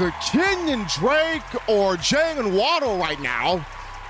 is Kenyon Drake or Jaylen Waddle right now.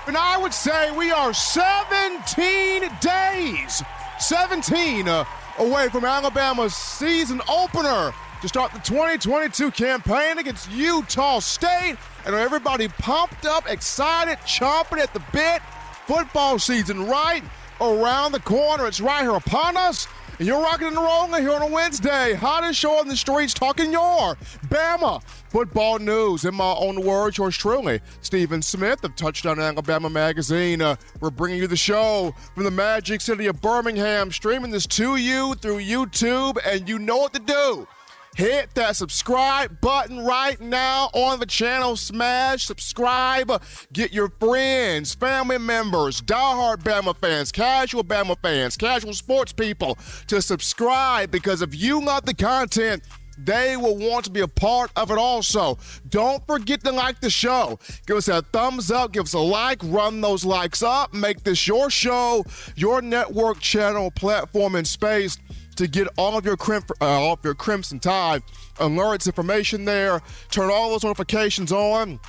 And I would say we are 17 days, 17 uh, away from Alabama's season opener to start the 2022 campaign against Utah State. And everybody pumped up, excited, chomping at the bit. Football season right around the corner. It's right here upon us. And you're rocking and rolling here on a Wednesday. Hottest show on the streets talking your Bama football news. In my own words, yours truly, Stephen Smith of Touchdown Alabama Magazine. Uh, we're bringing you the show from the magic city of Birmingham, streaming this to you through YouTube, and you know what to do. Hit that subscribe button right now on the channel. Smash subscribe. Get your friends, family members, diehard Bama fans, casual Bama fans, casual sports people to subscribe because if you love the content, they will want to be a part of it also. Don't forget to like the show. Give us a thumbs up, give us a like, run those likes up, make this your show, your network channel, platform, and space to get all of your crimp, uh, all of your Crimson Tide alerts information there. Turn all those notifications on.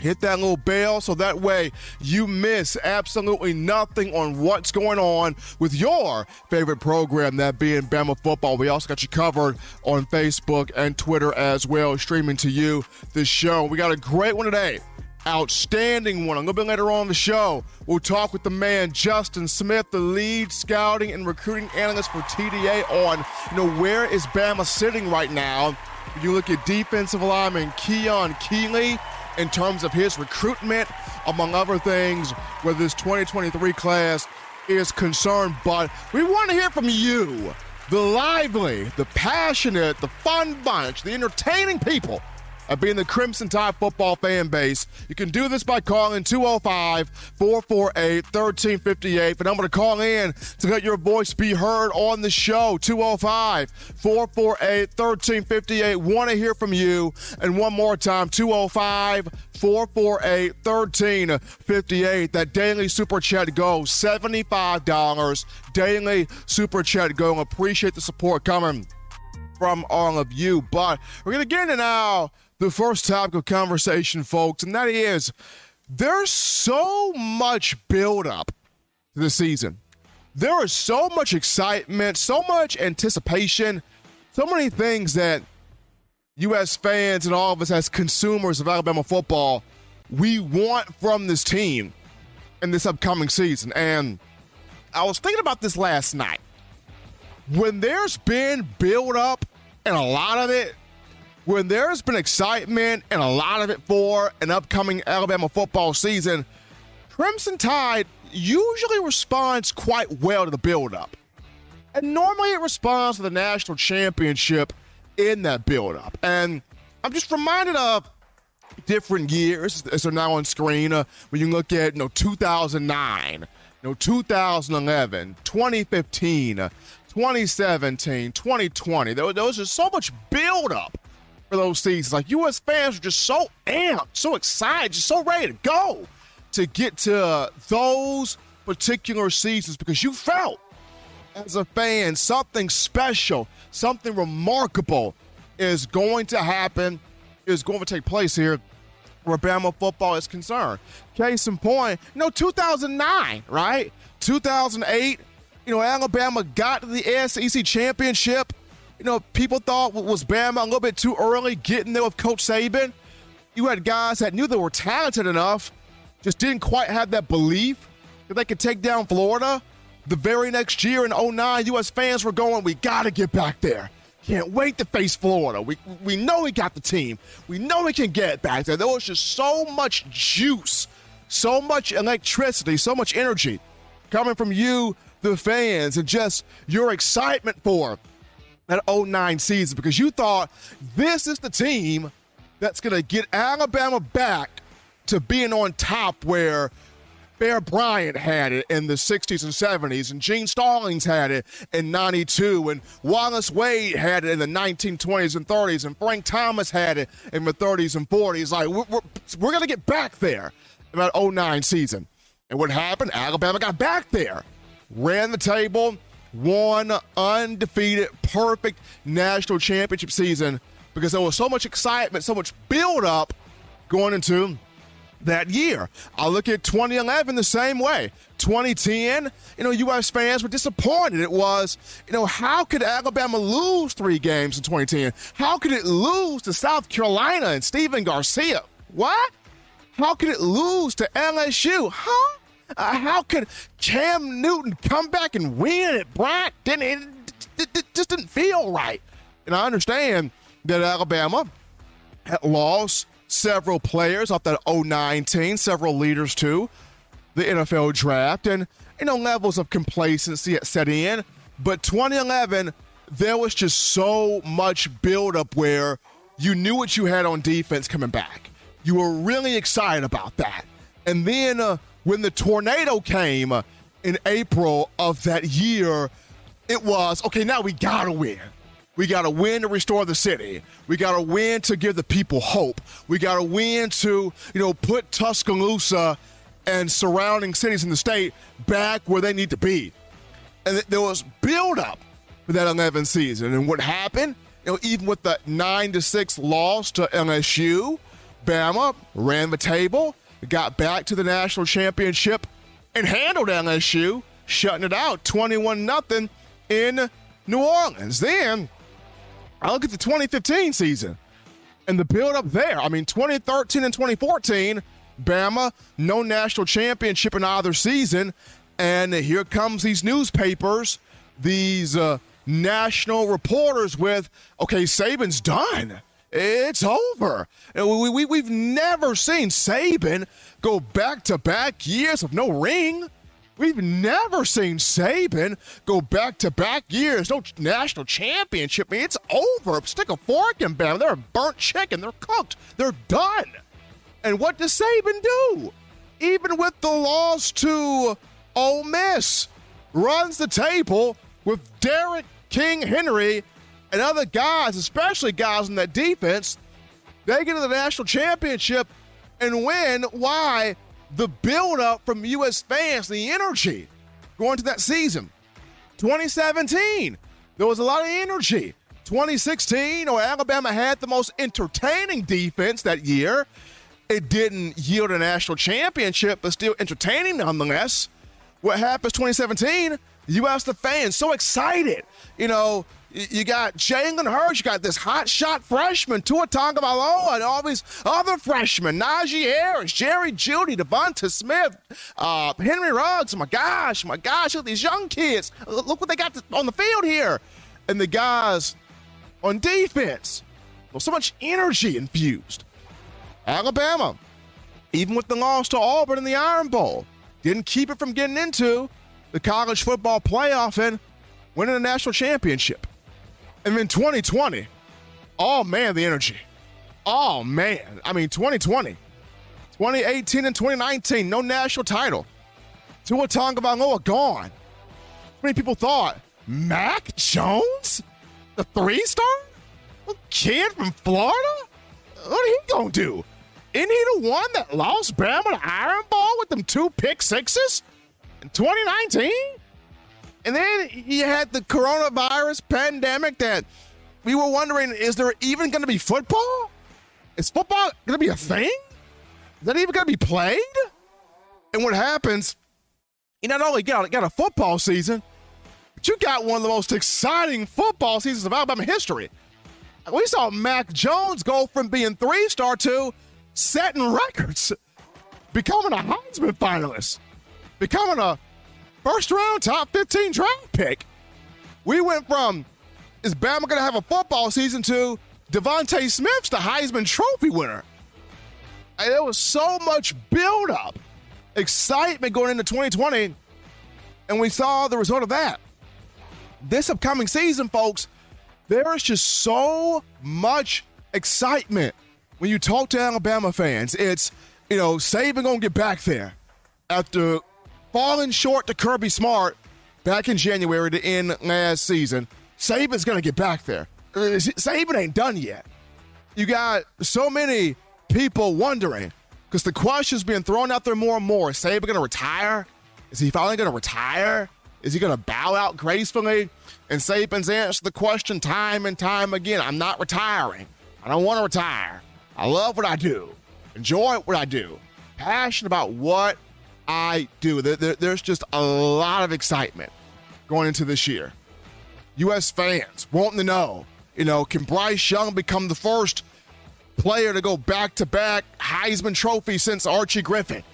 Hit that little bell so that way you miss absolutely nothing on what's going on with your favorite program, that being Bama football. We also got you covered on Facebook and Twitter as well, streaming to you this show. We got a great one today outstanding one. A little bit later on the show, we'll talk with the man Justin Smith, the lead scouting and recruiting analyst for TDA, on you know where is Bama sitting right now. You look at defensive lineman Keon Keeley in terms of his recruitment, among other things, where this 2023 class is concerned. But we want to hear from you, the lively, the passionate, the fun bunch, the entertaining people of being the Crimson Tide football fan base. You can do this by calling 205 448 1358. And I'm going to call in to let your voice be heard on the show 205 448 1358. Want to hear from you. And one more time 205 448 1358. That daily super chat goes $75. Daily super chat go. Appreciate the support coming from all of you. But we're going to get into now the first topic of conversation, folks, and that is there's so much buildup to the season. There is so much excitement, so much anticipation, so many things that U.S. fans and all of us as consumers of Alabama football we want from this team in this upcoming season. And I was thinking about this last night. When there's been build up and a lot of it when there's been excitement and a lot of it for an upcoming Alabama football season, Crimson Tide usually responds quite well to the buildup. And normally it responds to the national championship in that buildup. And I'm just reminded of different years as they're now on screen. Uh, when you look at you know 2009, you know 2011, 2015, 2017, 2020. There, there was just so much buildup for those seasons. Like U.S. fans are just so amped, so excited, just so ready to go to get to those particular seasons because you felt as a fan something special, something remarkable is going to happen, is going to take place here where Bama football is concerned. Case in point, you know, 2009, right? 2008, you know, Alabama got to the SEC championship you know, people thought was Bama a little bit too early getting there with Coach Saban. You had guys that knew they were talented enough, just didn't quite have that belief that they could take down Florida. The very next year in 09, U.S. fans were going, we got to get back there. Can't wait to face Florida. We, we know we got the team. We know we can get back there. There was just so much juice, so much electricity, so much energy coming from you, the fans, and just your excitement for that 09 season because you thought this is the team that's going to get Alabama back to being on top where Bear Bryant had it in the 60s and 70s, and Gene Stallings had it in 92, and Wallace Wade had it in the 1920s and 30s, and Frank Thomas had it in the 30s and 40s. Like, we're, we're, we're going to get back there in that 09 season. And what happened? Alabama got back there, ran the table, one undefeated, perfect national championship season because there was so much excitement, so much build up going into that year. I look at 2011 the same way. 2010, you know, U.S. fans were disappointed. It was, you know, how could Alabama lose three games in 2010? How could it lose to South Carolina and Stephen Garcia? What? How could it lose to LSU? Huh? Uh, how could Cam Newton come back and win at Bryant? Didn't it, it, it just didn't feel right. And I understand that Alabama had lost several players off that 09 team, several leaders too, the NFL draft, and you know levels of complacency had set in. But 2011, there was just so much buildup where you knew what you had on defense coming back. You were really excited about that. And then uh, when the tornado came uh, in April of that year, it was okay, now we gotta win. We got to win to restore the city. We got to win to give the people hope. We got to win to, you know, put Tuscaloosa and surrounding cities in the state back where they need to be. And there was buildup for that 11 season. And what happened, you know, even with the 9 to 6 loss to LSU, Bama ran the table, got back to the national championship, and handled LSU, shutting it out 21 0 in New Orleans. Then I look at the 2015 season and the build up there. I mean, 2013 and 2014, Bama, no national championship in either season. And here comes these newspapers, these uh, national reporters with, okay, Saban's done. It's over. We, we, we've never seen Saban go back to back years of no ring. We've never seen Saban go back to back years. No national championship. I mean, it's over. Stick a fork in them. They're a burnt chicken. They're cooked. They're done. And what does Saban do? Even with the loss to Ole Miss, runs the table with Derrick King Henry and other guys, especially guys in that defense. They get to the national championship and win. Why? the buildup from U.S. fans, the energy going to that season. 2017, there was a lot of energy. 2016, or Alabama had the most entertaining defense that year. It didn't yield a national championship, but still entertaining nonetheless. What happens 2017? You ask the fans, so excited. You know, you got Jalen Hurts, you got this hot shot freshman, Tua Tagovailoa, and all these other freshmen, Najee Harris, Jerry Jeudy, DeVonta Smith, uh, Henry Ruggs. My gosh, my gosh, look at these young kids. Look what they got on the field here. And the guys on defense, well, so much energy infused. Alabama, even with the loss to Auburn in the Iron Bowl, didn't keep it from getting into the college football playoff and winning a national championship. And then 2020, oh man, the energy. Oh man. I mean, 2020, 2018 and 2019, no national title. Tua Tagovailoa gone. How many people thought Mac Jones, the three star, a kid from Florida? What he gonna do? Isn't he the one that lost Bama the Iron Bowl with them two pick sixes in 2019? And then you had the coronavirus pandemic that we were wondering is there even going to be football? Is football going to be a thing? Is that even going to be played? And what happens, you not only got, got a football season, but you got one of the most exciting football seasons of Alabama history. We saw Mac Jones go from being three star to setting records, becoming a Heisman finalist, becoming a First round, top 15 draft pick. We went from is Bama going to have a football season to DeVonta Smith's the Heisman Trophy winner. And there was so much buildup, excitement going into 2020, and we saw the result of that. This upcoming season, folks, there is just so much excitement when you talk to Alabama fans. It's, you know, Saban going to get back there after falling short to Kirby Smart back in January to end last season. Saban's going to get back there. Uh, Saban ain't done yet. You got so many people wondering because the question's being thrown out there more and more. Is Saban going to retire? Is he finally going to retire? Is he going to bow out gracefully? And Saban's answered the question time and time again I'm not retiring. I don't want to retire. I love what I do, enjoy what I do, passionate about what I do. There, there, there's just a lot of excitement going into this year. U.S. fans wanting to know, you know, can Bryce Young become the first player to go back to back Heisman Trophy since Archie Griffin?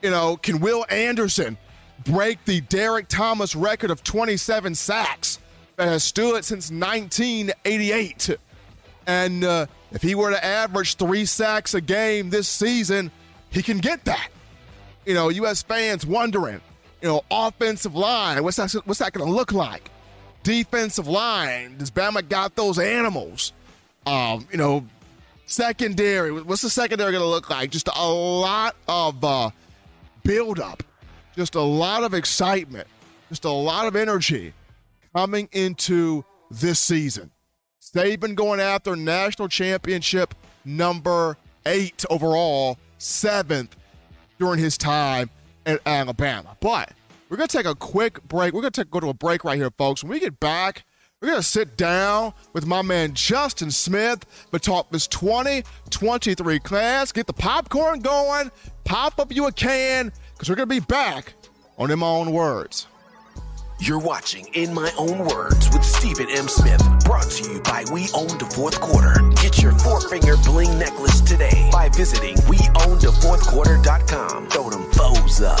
You know, can Will Anderson break the Derrick Thomas record of 27 sacks that has stood since 1988? And uh, if he were to average three sacks a game this season, he can get that. You know, U.S. fans wondering, you know, offensive line, what's that, what's that going to look like? Defensive line, does Bama got those animals? Um, you know, secondary, what's the secondary going to look like? Just a lot of uh, build up, just a lot of excitement, just a lot of energy coming into this season. Saban going after national championship number eight overall, seventh during his time at Alabama. But we're going to take a quick break. We're going to go to a break right here, folks. When we get back, we're going to sit down with my man Justin Smith to talk this 2023 class, get the popcorn going, pop up you a can, because we're going to be back on In My Own Words. You're watching In My Own Words with Stephen M. Smith, brought to you by We Own the Fourth Quarter. Get your four finger bling necklace today by visiting WeOwnTheFourthQuarter.com. Throw them foes up.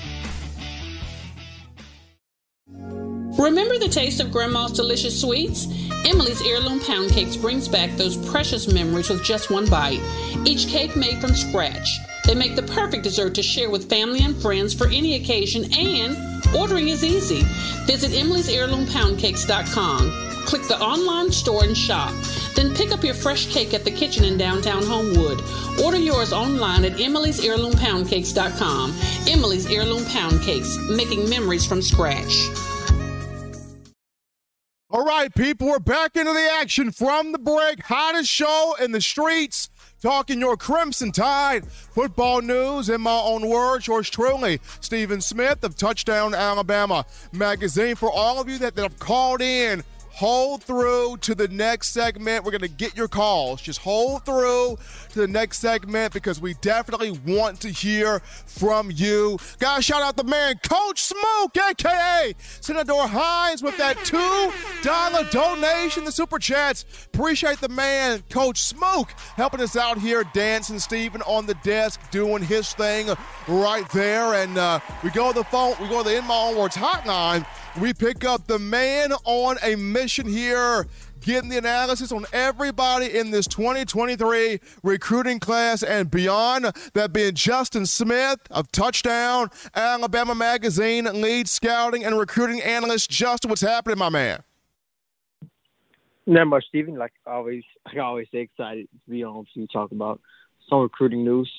Remember the taste of Grandma's delicious sweets? Emily's Heirloom Pound Cakes brings back those precious memories with just one bite. Each cake made from scratch. They make the perfect dessert to share with family and friends for any occasion, and ordering is easy. Visit Emily's Heirloom emilysheirloompoundcakes.com. Click the online store and shop. Then pick up your fresh cake at the kitchen in downtown Homewood. Order yours online at emilysheirloompoundcakes.com. Emily's Heirloom Pound Cakes, making memories from scratch. All right, people, we're back into the action from the break. Hottest show in the streets. Talking your Crimson Tide football news in my own words. Yours truly, Stephen Smith of Touchdown Alabama Magazine. For all of you that, that have called in hold through to the next segment. We're going to get your calls. Just hold through to the next segment because we definitely want to hear from you. Guys, shout out the man, Coach Smoke, aka Senator Hines, with that $2 donation, the super chats. Appreciate the man, Coach Smoke, helping us out here, dancing Stephen on the desk, doing his thing right there. And uh, we go to the phone, we go to the In My Own Words hotline. We pick up the man on a mission here, getting the analysis on everybody in this 2023 recruiting class and beyond. That being Justin Smith of Touchdown Alabama Magazine, lead scouting and recruiting analyst. Justin, what's happening, my man? Not much, Stephen. Like always, I always excited to be on to talk about some recruiting news.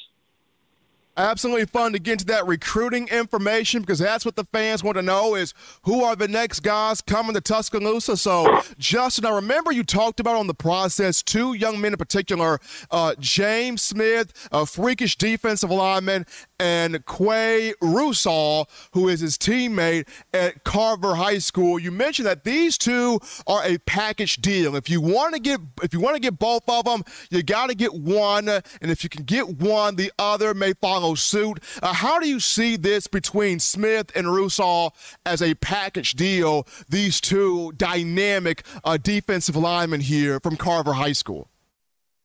Absolutely fun to get into that recruiting information because that's what the fans want to know is who are the next guys coming to Tuscaloosa. So, Justin, I remember you talked about on the process two young men in particular, uh, James Smith, a freakish defensive lineman, and Quay Russaw, who is his teammate at Carver High School. You mentioned that these two are a package deal. If you want to get if you want to get both of them, you got to get one, and if you can get one, the other may follow suit. Uh, how do you see this between Smith and Russaw as a package deal? These two dynamic uh, defensive linemen here from Carver High School.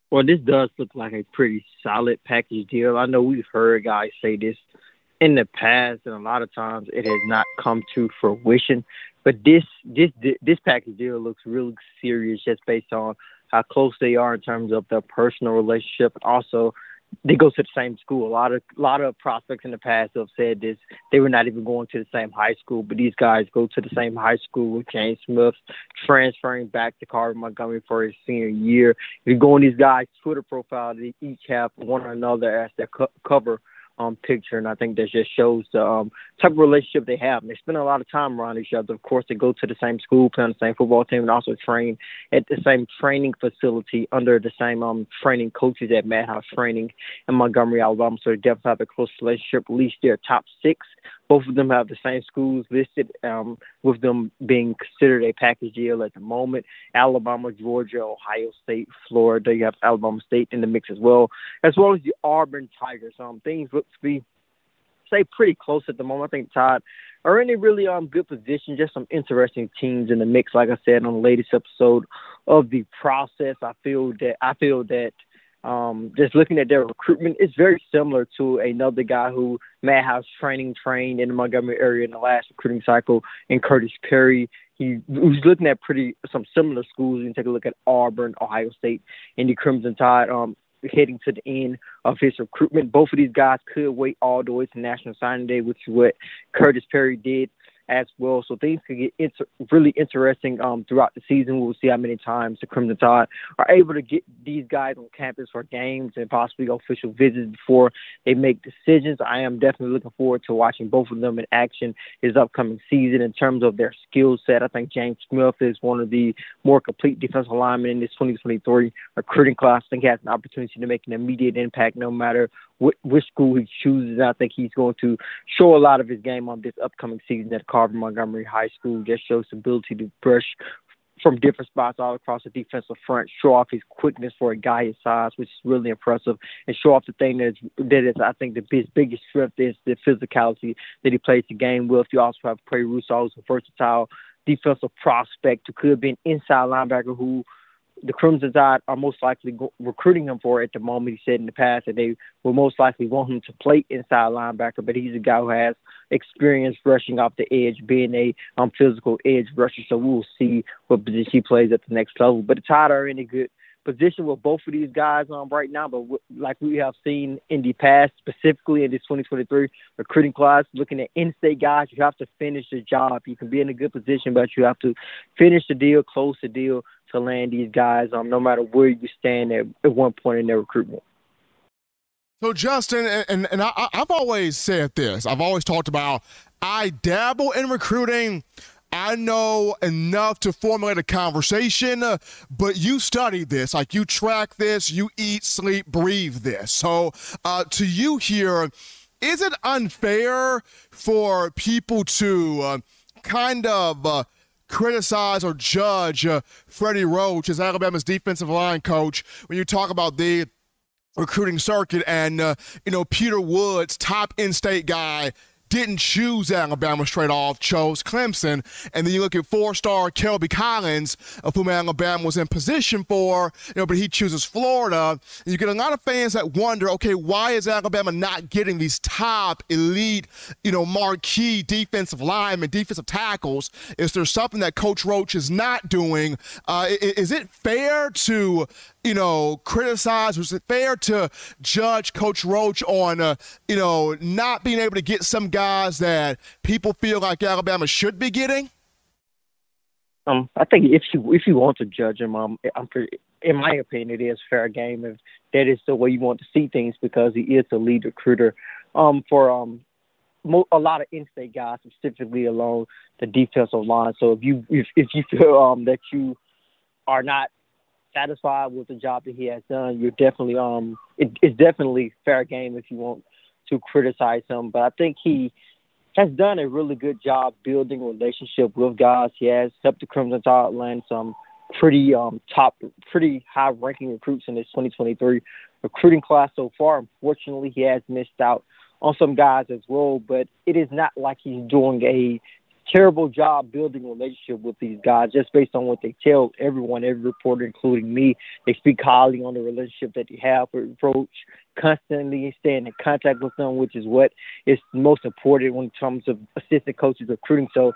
Well, this does look like a pretty solid package deal. I know we've heard guys say this in the past, and a lot of times it has not come to fruition. But this this this package deal looks really serious, just based on how close they are in terms of their personal relationship, also they go to the same school. A lot of a lot of prospects in the past have said this. They were not even going to the same high school, but these guys go to the same high school with James Smith, transferring back to Carver Montgomery for his senior year. You go on these guys' Twitter profile, they each have one another as their co- cover um, picture, and I think that just shows the um, type of relationship they have. And they spend a lot of time around each other. Of course, they go to the same school, play on the same football team, and also train at the same training facility under the same um, training coaches at Madhouse Training in Montgomery, Alabama. So they definitely have a close relationship. At least they're top six both of them have the same schools listed, um, with them being considered a package deal at the moment. Alabama, Georgia, Ohio State, Florida. You have Alabama State in the mix as well, as well as the Auburn Tigers. Um, things look to be say pretty close at the moment. I think Tide are in a really um good position. Just some interesting teams in the mix. Like I said on the latest episode of the process, I feel that I feel that um, just looking at their recruitment, it's very similar to another guy who Madhouse Training trained in the Montgomery area in the last recruiting cycle, in Curtis Perry. He was looking at pretty some similar schools. You can take a look at Auburn, Ohio State, and the Crimson Tide. Um, heading to the end of his recruitment. Both of these guys could wait all the way to National Signing Day, which is what Curtis Perry did as well. So things could get inter- really interesting um, throughout the season. We'll see how many times the Crimson Tide are able to get these guys on campus for games and possibly official visits before they make decisions. I am definitely looking forward to watching both of them in action this upcoming season in terms of their skill set. I think James Smith is one of the more complete defensive linemen in this 2023 recruiting class. I think he has an opportunity to make an immediate impact no matter which school he chooses. I think he's going to show a lot of his game on this upcoming season at Carver Montgomery High School. Just shows ability to brush from different spots all across the defensive front, show off his quickness for a guy his size, which is really impressive, and show off the thing that is, that is I think, the his biggest strength is the physicality that he plays the game with. You also have Quay Russaw, who's a versatile defensive prospect who could be an inside linebacker who – the Crimson Tide are most likely go- recruiting him for at the moment. He said in the past that they will most likely want him to play inside linebacker, but he's a guy who has experience rushing off the edge, being a um, physical edge rusher. So we will see what position he plays at the next level. But the Tide are in a good position with both of these guys um, right now. But w- like we have seen in the past, specifically in this 2023 recruiting class, looking at in-state guys, you have to finish the job. You can be in a good position, but you have to finish the deal, close the deal to land these guys, um, no matter where you stand at, at one point in their recruitment. So, Justin, and, and I, I've always said this. I've always talked about I dabble in recruiting. I know enough to formulate a conversation, but you study this, like you track this, you eat, sleep, breathe this. So, uh, to you here, is it unfair for people to uh, kind of uh, criticize or judge uh, Freddie Roach as Alabama's defensive line coach when you talk about the recruiting circuit and uh, you know Peter Woods, top in-state guy, didn't choose Alabama straight off, chose Clemson. And then you look at four-star Kelby Collins, of whom Alabama was in position for, you know, but he chooses Florida. And you get a lot of fans that wonder, okay, why is Alabama not getting these top elite, you know, marquee defensive linemen, defensive tackles? Is there something that Coach Roach is not doing? Uh, is it fair to you know, criticize? Was it fair to judge Coach Roach on, uh, you know, not being able to get some guys that people feel like Alabama should be getting? Um, I think if you if you want to judge him, um, I'm pretty, in my opinion, it is fair game if that is the way you want to see things because he is a lead recruiter. Um, for um, mo- a lot of in-state guys, specifically along the defensive line. So if you if, if you feel um that you are not satisfied with the job that he has done, you're definitely um it, it's definitely fair game if you want to criticize him. But I think he has done a really good job building relationship with guys. He has helped the Crimson Tide land some pretty um top pretty high ranking recruits in this 2023 recruiting class so far. Unfortunately, he has missed out on some guys as well, but it is not like he's doing a terrible job building relationship with these guys just based on what they tell everyone, every reporter, including me. They speak highly on the relationship that they have with Roach, constantly staying in contact with them, which is what is most important when it comes to assistant coaches recruiting. So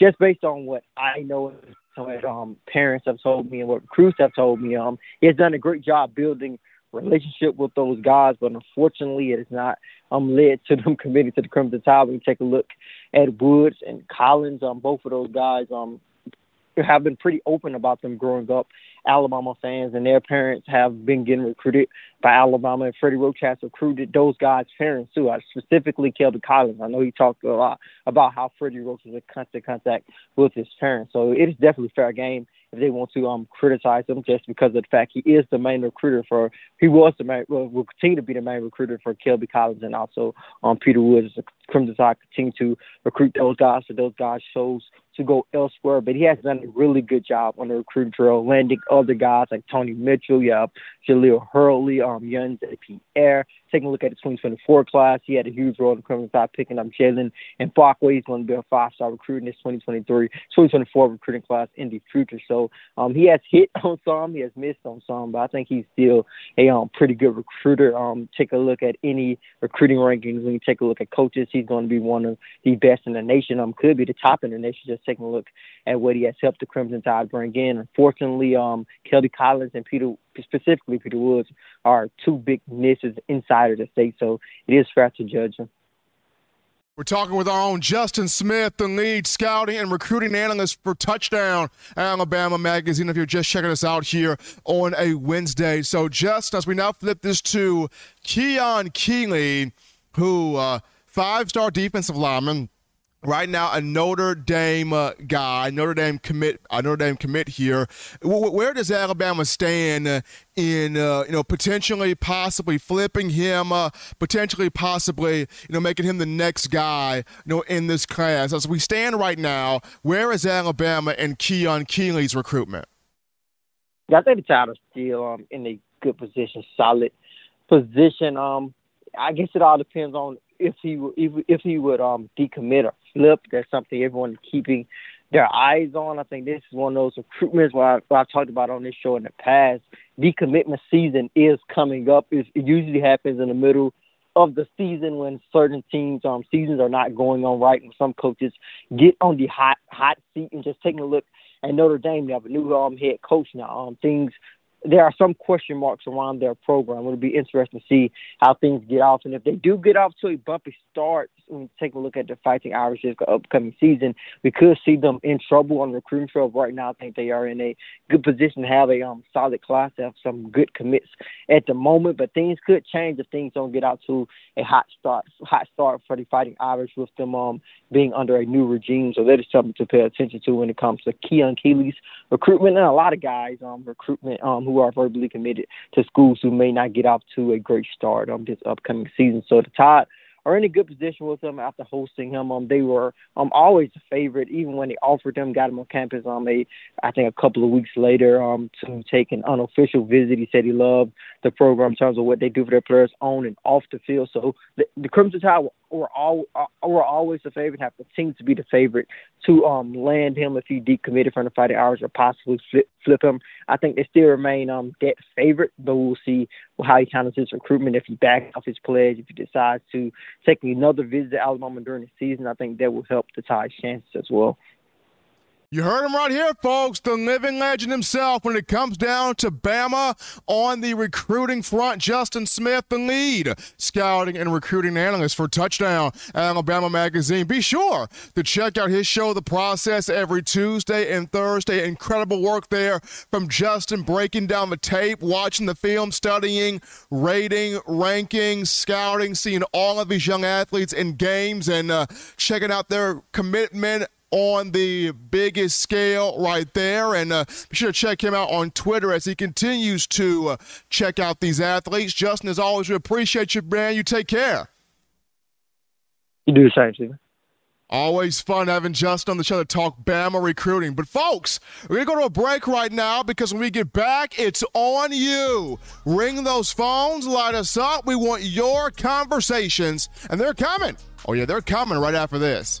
just based on what I know um, parents have told me and what recruits have told me, um, he has done a great job building relationship with those guys, but unfortunately, it has not um, led to them committing to the Crimson Tide. When you take a look at Woods and Collins, um, both of those guys um, have been pretty open about them growing up Alabama fans and their parents have been getting recruited by Alabama, and Freddie Roach has recruited those guys' parents too. Uh, specifically, Kelby Collins. I know he talked a lot about how Freddie Roach is in constant contact with his parents, so it is definitely fair game if they want to um criticize him just because of the fact he is the main recruiter for he was the main well, will continue to be the main recruiter for Kelby Collins and also um Peter Woods. The Crimson Tide continue to recruit those guys so those guys shows to go elsewhere, but he has done a really good job on the recruiting trail, landing other guys like Tony Mitchell, have Jahlil Hurley, um, Yuns Pierre. Taking a look at the 2024 class, he had a huge role in the Crimson Tide, picking up Jalen and Fakwe. He's going to be a five-star recruit in this 2023, 2024 recruiting class in the future. So um, he has hit on some, he has missed on some, but I think he's still a um, pretty good recruiter. Um, take a look at any recruiting rankings. When you take a look at coaches, he's going to be one of the best in the nation. Um, could be the top in the nation. Just taking a look at what he has helped the Crimson Tide bring in. Unfortunately, um, Kelby Collins and Peter, specifically Peter Woods, are two big misses inside of the state, so it is fair to judge them. We're talking with our own Justin Smith, the lead scouting and recruiting analyst for Touchdown Alabama Magazine. If you're just checking us out here on a Wednesday. So, Justin, as we now flip this to Keon Keeley, who uh, five star defensive lineman right now a Notre Dame uh, guy, Notre Dame commit, a Notre Dame commit here. W- where does Alabama stand uh, in uh, you know potentially, possibly flipping him, uh, potentially, possibly you know making him the next guy you know in this class? As we stand right now, where is Alabama and Keon Keeley's recruitment? Yeah, I think the Tide are still um, in a good position, solid position. Um, I guess it all depends on if he if, if he would um decommit or flip. That's something everyone keeping their eyes on. I think this is one of those recruitments where, I, where I've talked about on this show in the past. Decommitment season is coming up. It, it usually happens in the middle of the season when certain teams um seasons are not going on right and some coaches get on the hot hot seat and just taking a look at Notre Dame. They have a new um head coach now. Um things there are some question marks around their program. It'll be interesting to see how things get off. And if they do get off to a bumpy start, when we take a look at the Fighting Irishes upcoming season, we could see them in trouble on the recruiting trail. Right now, I think they are in a good position to have a um, solid class, have some good commits at the moment. But things could change if things don't get out to a hot start, hot start for the Fighting Irish with them um, being under a new regime. So that is something to pay attention to when it comes to Keon Keeley's recruitment and a lot of guys um, recruitment um, who are verbally committed to schools who may not get off to a great start on this upcoming season. So the Tide are in a good position with him after hosting him. Um, they were um always a favorite, even when they offered him, got him on campus. Um, a, I think a couple of weeks later, um, to take an unofficial visit. He said he loved the program in terms of what they do for their players on and off the field. So the, the Crimson Tide were all uh, were always the favorite, have continued to be the favorite to um land him if he decommitted from the Fighting Irish or possibly flip flip him. I think they still remain um that favorite, but we'll see how he handles his recruitment if he backs off his pledge, if he decides to take another visit to Alabama during the season. I think that will help the Tide's chances as well. You heard him right here, folks. The living legend himself when it comes down to Bama on the recruiting front. Justin Smith, the lead scouting and recruiting analyst for Touchdown Alabama Magazine. Be sure to check out his show, The Process, every Tuesday and Thursday. Incredible work there from Justin breaking down the tape, watching the film, studying, rating, ranking, scouting, seeing all of these young athletes in games, and uh, checking out their commitment on the biggest scale right there. And uh, be sure to check him out on Twitter as he continues to uh, check out these athletes. Justin, as always, we appreciate you, man. You take care. You do the same, Stephen. Always fun having Justin on the show to talk Bama recruiting. But folks, we're gonna go to a break right now because when we get back, it's on you. Ring those phones, light us up. We want your conversations, and they're coming. Oh yeah, they're coming right after this.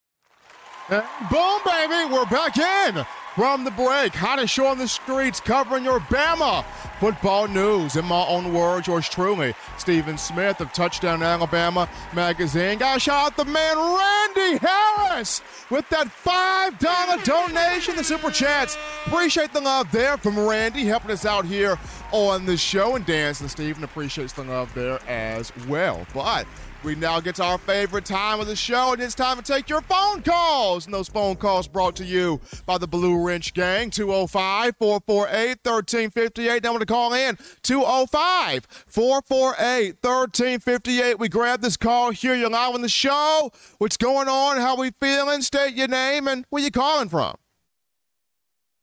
Boom, baby, we're back in from the break. Hottest show on the streets covering your Bama football news. In my own words, yours truly, Stephen Smith of Touchdown Alabama magazine. Guys, shout out the man Randy Harris with that $5 donation, the super chats. Appreciate the love there from Randy helping us out here on the show. And Dan and Stephen appreciates the love there as well. But we now get to our favorite time of the show, and it's time to take your phone calls. And those phone calls brought to you by the Blue Wrench Gang, 205 448 1358. Now, to call in 205 448 1358. We grab this call, here. You're live on the show. What's going on? How we feeling? State your name and where you calling from.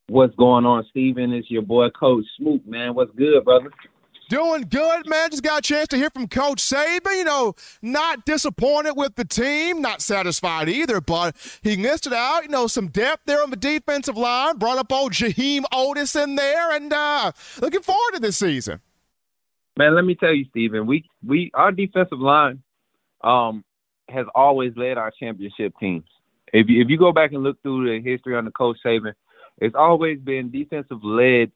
What's going on, Steven? It's your boy, Coach Smoot, man. What's good, brother? Doing good, man. Just got a chance to hear from Coach Saban. You know, not disappointed with the team, not satisfied either, but he listed out, you know, some depth there on the defensive line, brought up old Jaheim Oatis in there, and uh, looking forward to this season. Man, let me tell you, Steven, we we our defensive line um has always led our championship teams. If you if you go back and look through the history under Coach Saban, it's always been defensive led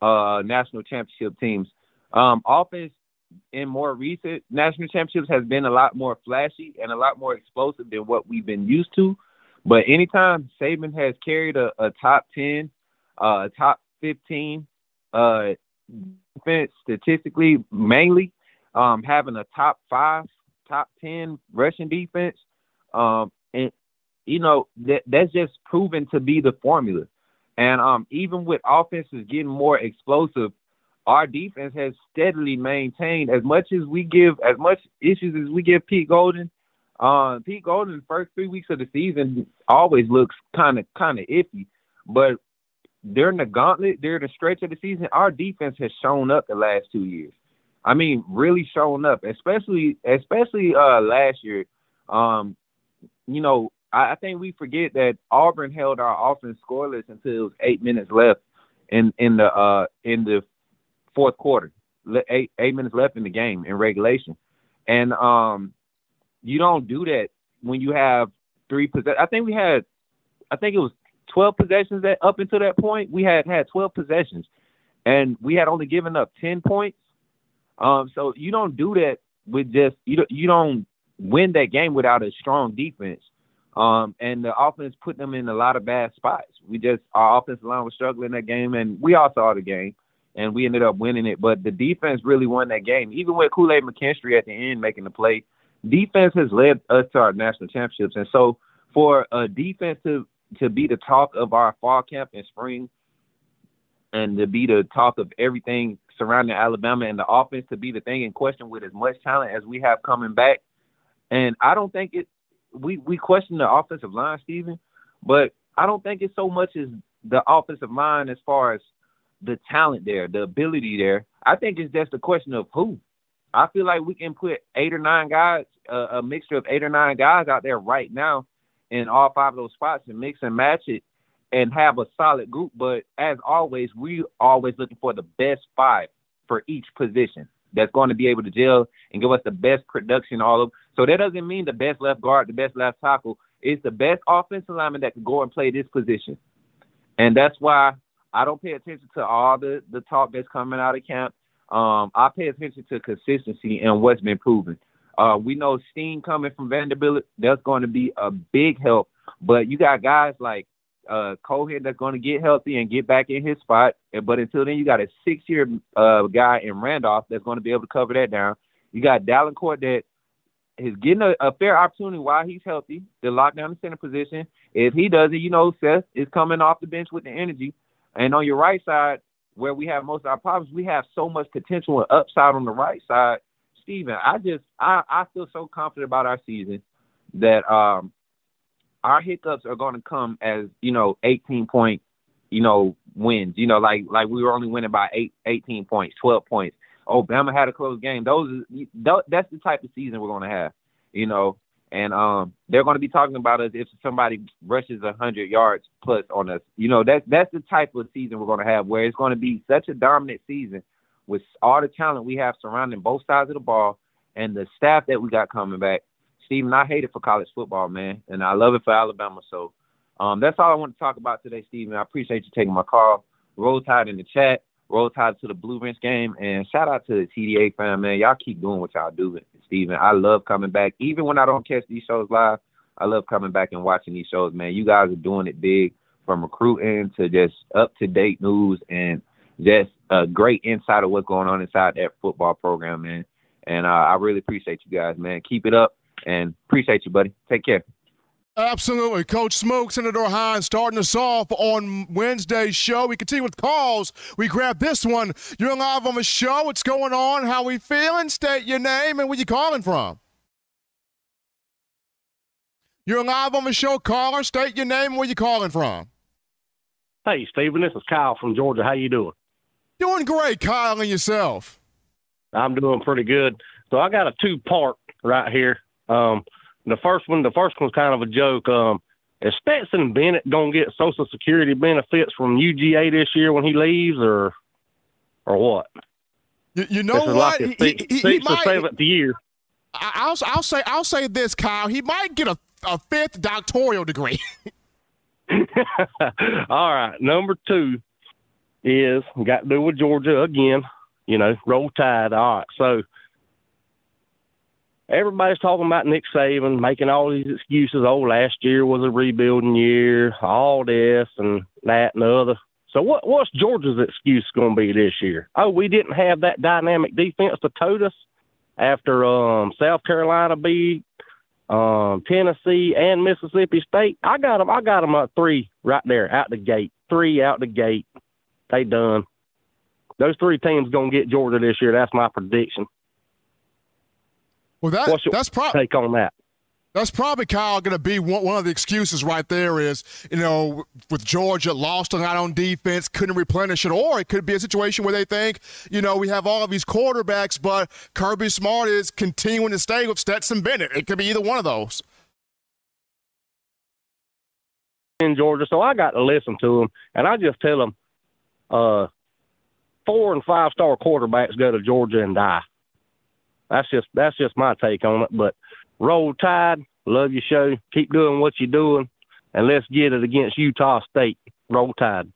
uh national championship teams. Um, offense in more recent national championships has been a lot more flashy and a lot more explosive than what we've been used to. But anytime Saban has carried a, a top 10, uh, top 15 uh, defense statistically, mainly um, having a top five, top 10 rushing defense, um, and you know that that's just proven to be the formula. And um, even with offenses getting more explosive, our defense has steadily maintained as much as we give as much issues as we give Pete Golding. Uh, Pete Golding, first three weeks of the season always looks kind of kind of iffy, but during the gauntlet, during the stretch of the season, our defense has shown up the last two years. I mean, really shown up, especially especially uh, last year. Um, you know, I, I think we forget that Auburn held our offense scoreless until it was eight minutes left in in the uh, in the fourth quarter, eight eight minutes left in the game in regulation, and um, you don't do that when you have three possessions. I think we had, I think it was twelve possessions that up until that point we had had twelve possessions, and we had only given up ten points. Um, so you don't do that with just you don't you don't win that game without a strong defense. Um, and the offense put them in a lot of bad spots. We just our offensive line was struggling that game, and we all saw the game and we ended up winning it. But the defense really won that game, even with Kool Aid McKinstry at the end making the play. Defense has led us to our national championships, and so for a defense to to be the talk of our fall camp and spring, and to be the talk of everything surrounding Alabama, and the offense to be the thing in question with as much talent as we have coming back, and I don't think it. We we question the offensive line, Stephen, but I don't think it's so much as the offensive line as far as the talent there, the ability there. I think it's just a question of who. I feel like we can put eight or nine guys, uh, a mixture of eight or nine guys out there right now in all five of those spots and mix and match it and have a solid group. But as always, we always looking for the best five for each position that's going to be able to gel and give us the best production all of. So that doesn't mean the best left guard, the best left tackle. It's the best offensive lineman that can go and play this position. And that's why I don't pay attention to all the the talk that's coming out of camp. Um, I pay attention to consistency and what's been proven. Uh, we know Steen coming from Vanderbilt. That's going to be a big help. But you got guys like uh, Cohen that's going to get healthy and get back in his spot. But until then, you got a six-year uh, guy in Randolph that's going to be able to cover that down. You got Dallan Court that he's getting a, a, fair opportunity while he's healthy to lock down the center position. If he does it, you know, Seth is coming off the bench with the energy. And on your right side, where we have most of our problems, we have so much potential and upside on the right side. Steven, I just I, I feel so confident about our season that um our hiccups are going to come as you know 18 point you know wins. You know like like we were only winning by eight, 18 points 12 points. Oh Bama had a close game. Those that's the type of season we're going to have you know and um they're going to be talking about us if somebody rushes 100 yards plus on us you know that's that's the type of season we're going to have where it's going to be such a dominant season with all the talent we have surrounding both sides of the ball and the staff that we got coming back Steven, I hate it for college football, man, and I love it for Alabama. So um, that's all I want to talk about today, Steven. I appreciate you taking my call. Roll Tide in the chat. Roll Tide to the Blue Rinse game, and shout out to the TDA fam, man. Y'all keep doing what y'all do, Steven. I love coming back, even when I don't catch these shows live. I love coming back and watching these shows, man. You guys are doing it big, from recruiting to just up to date news and just a great insight of what's going on inside that football program, man. And uh, I really appreciate you guys, man. Keep it up. And appreciate you, buddy. Take care. Absolutely. Coach Smoke, Senator Hines starting us off on Wednesday's show. We continue with calls. We grab this one. You're live on the show. What's going on? How we feeling? State your name and where you calling from. You're live on the show, caller. State your name and where you calling from. Hey, Stephen. This is Kyle from Georgia. How you doing? Doing great, Kyle, and yourself. I'm doing pretty good. So I got a two-part right here. Um, the first one, the first one's kind of a joke. Um, is Stetson Bennett gonna get Social Security benefits from UGA this year when he leaves, or or what? You, you know what? Like he, he, sixth he or might, seventh year. I'll I'll say I'll say this, Kyle. He might get a, a fifth doctoral degree. All right, number two is got to do with Georgia again. You know, roll tide. All right, so everybody's talking about Nick Saban making all these excuses. Oh, last year was a rebuilding year, all this and that and the other. So what what's Georgia's excuse going to be this year? Oh, we didn't have that dynamic defense to tote us after um, South Carolina beat um, Tennessee and Mississippi State. I got them. I got them at three right there out the gate. Three out the gate. They done. Those three teams gonna get Georgia this year. That's my prediction. Well, that, that's probably take on that. That's probably Kyle going to be one, one of the excuses right there. Is you know with Georgia lost a lot on defense, couldn't replenish it, or it could be a situation where they think you know we have all of these quarterbacks, but Kirby Smart is continuing to stay with Stetson Bennett. It could be either one of those. In Georgia, so I got to listen to them, and I just tell them, uh, four and five star quarterbacks go to Georgia and die. That's just that's just my take on it. But roll tide, love your show. Keep doing what you're doing, and let's get it against Utah State. Roll tide.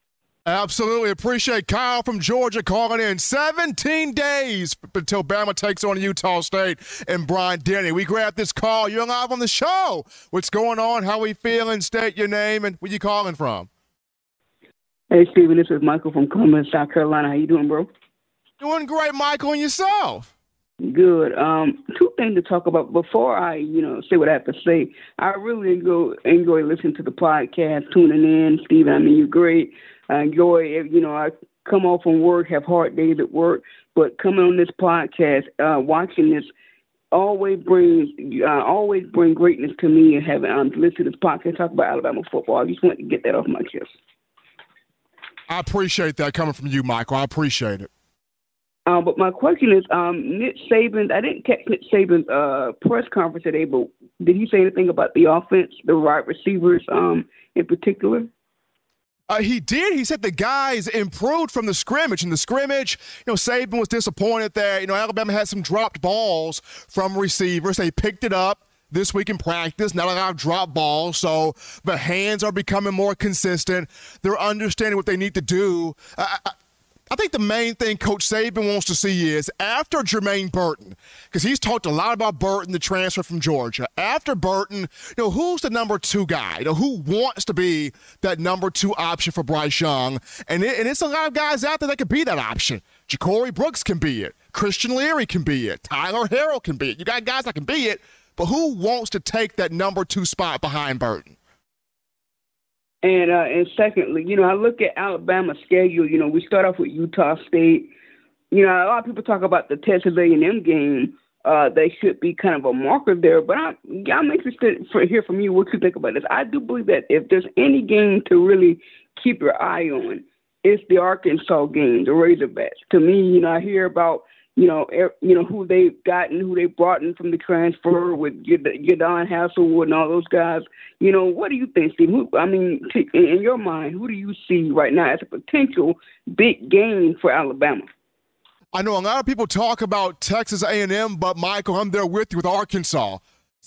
Absolutely. Appreciate Kyle from Georgia calling in. 17 days until Bama takes on Utah State and Bryant Denny. We grab this call. You're live on the show. What's going on? How we feeling? State your name and where you calling from. Hey, Steven. This is Michael from Columbus, South Carolina. How you doing, bro? Doing great, Michael, and yourself? Good. Um, two things to talk about before I, you know, say what I have to say. I really enjoy enjoy listening to the podcast, tuning in. Steven, I mean, you're great. I enjoy, you know, I come off from work, have hard days at work, but coming on this podcast, uh, watching this, always brings uh, always bring greatness to me. And having um, listened to this podcast talk about Alabama football, I just want to get that off my chest. I appreciate that coming from you, Michael. I appreciate it. Um, but my question is, um, Nick Saban. I didn't catch Nick Saban's uh, press conference today, but did he say anything about the offense, the wide receivers, um, in particular? Uh, he did. He said the guys improved from the scrimmage. In the scrimmage, you know, Saban was disappointed that you know Alabama had some dropped balls from receivers. They picked it up this week in practice. Not a lot of drop balls, so the hands are becoming more consistent. They're understanding what they need to do. I think the main thing Coach Saban wants to see is after Jermaine Burton, because he's talked a lot about Burton, the transfer from Georgia. After Burton, you know, who's the number two guy? You know, who wants to be that number two option for Bryce Young? And, it, and it's a lot of guys out there that could be that option. Ja'Corey Brooks can be it. Christian Leary can be it. Tyler Harrell can be it. You got guys that can be it. but who wants to take that number two spot behind Burton? And uh, and secondly, you know, I look at Alabama's schedule. You know, we start off with Utah State. You know, a lot of people talk about the Texas A&M game. Uh, they should be kind of a marker there. But I'm, I'm interested to hear from you what you think about this. I do believe that if there's any game to really keep your eye on, it's the Arkansas game, the Razorbacks. To me, you know, I hear about you know, er, you know who they've gotten, who they brought in from the transfer with Jadon Haselwood and all those guys. You know, what do you think, Steve? Who, I mean, in your mind, who do you see right now as a potential big game for Alabama? I know a lot of people talk about Texas A&M, but Michael, I'm there with you with Arkansas.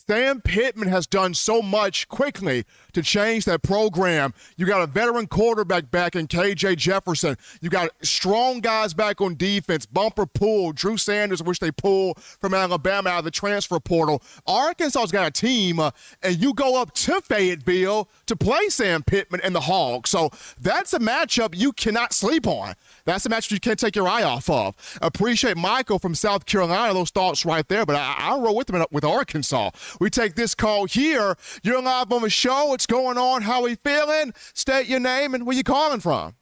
Sam Pittman has done so much quickly to change that program. You got a veteran quarterback back in KJ Jefferson. You got strong guys back on defense. Bumper Pool, Drew Sanders, which they pull from Alabama out of the transfer portal. Arkansas's got a team, uh, and you go up to Fayetteville to play Sam Pittman and the Hogs. So that's a matchup you cannot sleep on. That's a match you can't take your eye off of. Appreciate Michael from South Carolina. Those thoughts right there, but I, I'll roll with him with Arkansas. We take this call here. You're live on the show. What's going on? How we feeling? State your name and where you calling from.